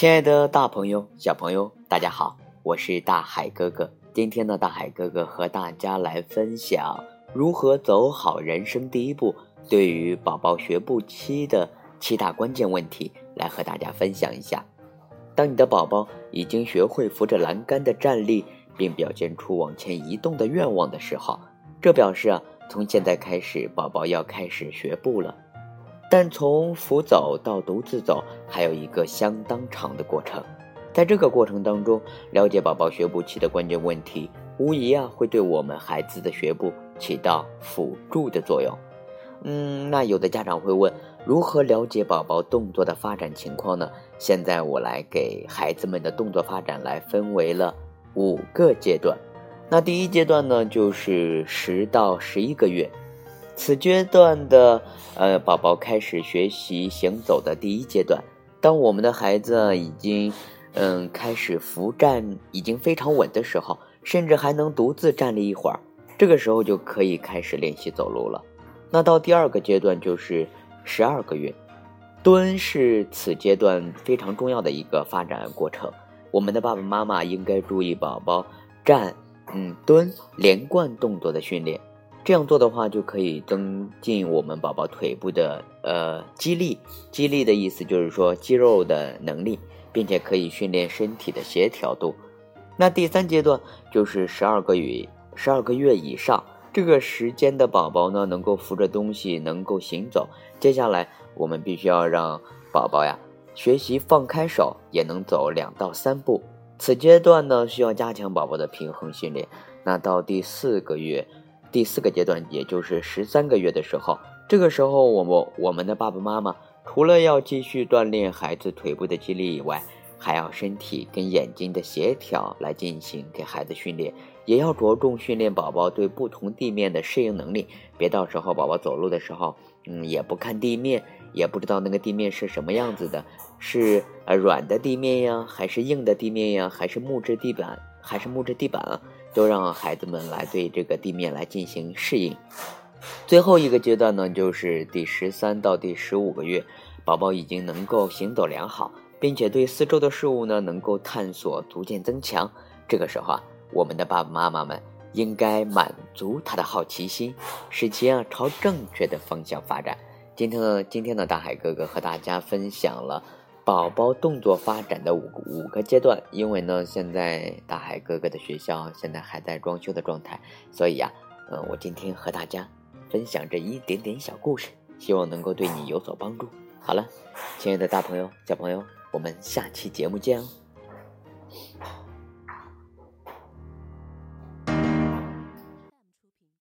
亲爱的大朋友、小朋友，大家好，我是大海哥哥。今天呢，大海哥哥和大家来分享如何走好人生第一步，对于宝宝学步期的七大关键问题，来和大家分享一下。当你的宝宝已经学会扶着栏杆的站立，并表现出往前移动的愿望的时候，这表示啊，从现在开始，宝宝要开始学步了。但从扶走到独自走，还有一个相当长的过程。在这个过程当中，了解宝宝学步期的关键问题，无疑啊会对我们孩子的学步起到辅助的作用。嗯，那有的家长会问，如何了解宝宝动作的发展情况呢？现在我来给孩子们的动作发展来分为了五个阶段。那第一阶段呢，就是十到十一个月。此阶段的呃宝宝开始学习行走的第一阶段，当我们的孩子已经嗯开始扶站已经非常稳的时候，甚至还能独自站立一会儿，这个时候就可以开始练习走路了。那到第二个阶段就是十二个月，蹲是此阶段非常重要的一个发展过程。我们的爸爸妈妈应该注意宝宝站、嗯蹲连贯动作的训练。这样做的话，就可以增进我们宝宝腿部的呃肌力。肌力的意思就是说肌肉的能力，并且可以训练身体的协调度。那第三阶段就是十二个月十二个月以上这个时间的宝宝呢，能够扶着东西，能够行走。接下来我们必须要让宝宝呀学习放开手，也能走两到三步。此阶段呢，需要加强宝宝的平衡训练。那到第四个月。第四个阶段，也就是十三个月的时候，这个时候，我们我们的爸爸妈妈除了要继续锻炼孩子腿部的肌力以外，还要身体跟眼睛的协调来进行给孩子训练，也要着重训练宝宝对不同地面的适应能力。别到时候宝宝走路的时候，嗯，也不看地面，也不知道那个地面是什么样子的，是呃软的地面呀，还是硬的地面呀，还是木质地板，还是木质地板啊？都让孩子们来对这个地面来进行适应。最后一个阶段呢，就是第十三到第十五个月，宝宝已经能够行走良好，并且对四周的事物呢能够探索逐渐增强。这个时候啊，我们的爸爸妈妈们应该满足他的好奇心，使其啊朝正确的方向发展。今天呢，今天呢，大海哥哥和大家分享了。宝宝动作发展的五个五个阶段，因为呢，现在大海哥哥的学校现在还在装修的状态，所以呀，嗯，我今天和大家分享这一点点小故事，希望能够对你有所帮助。好了，亲爱的大朋友、小朋友，我们下期节目见哦。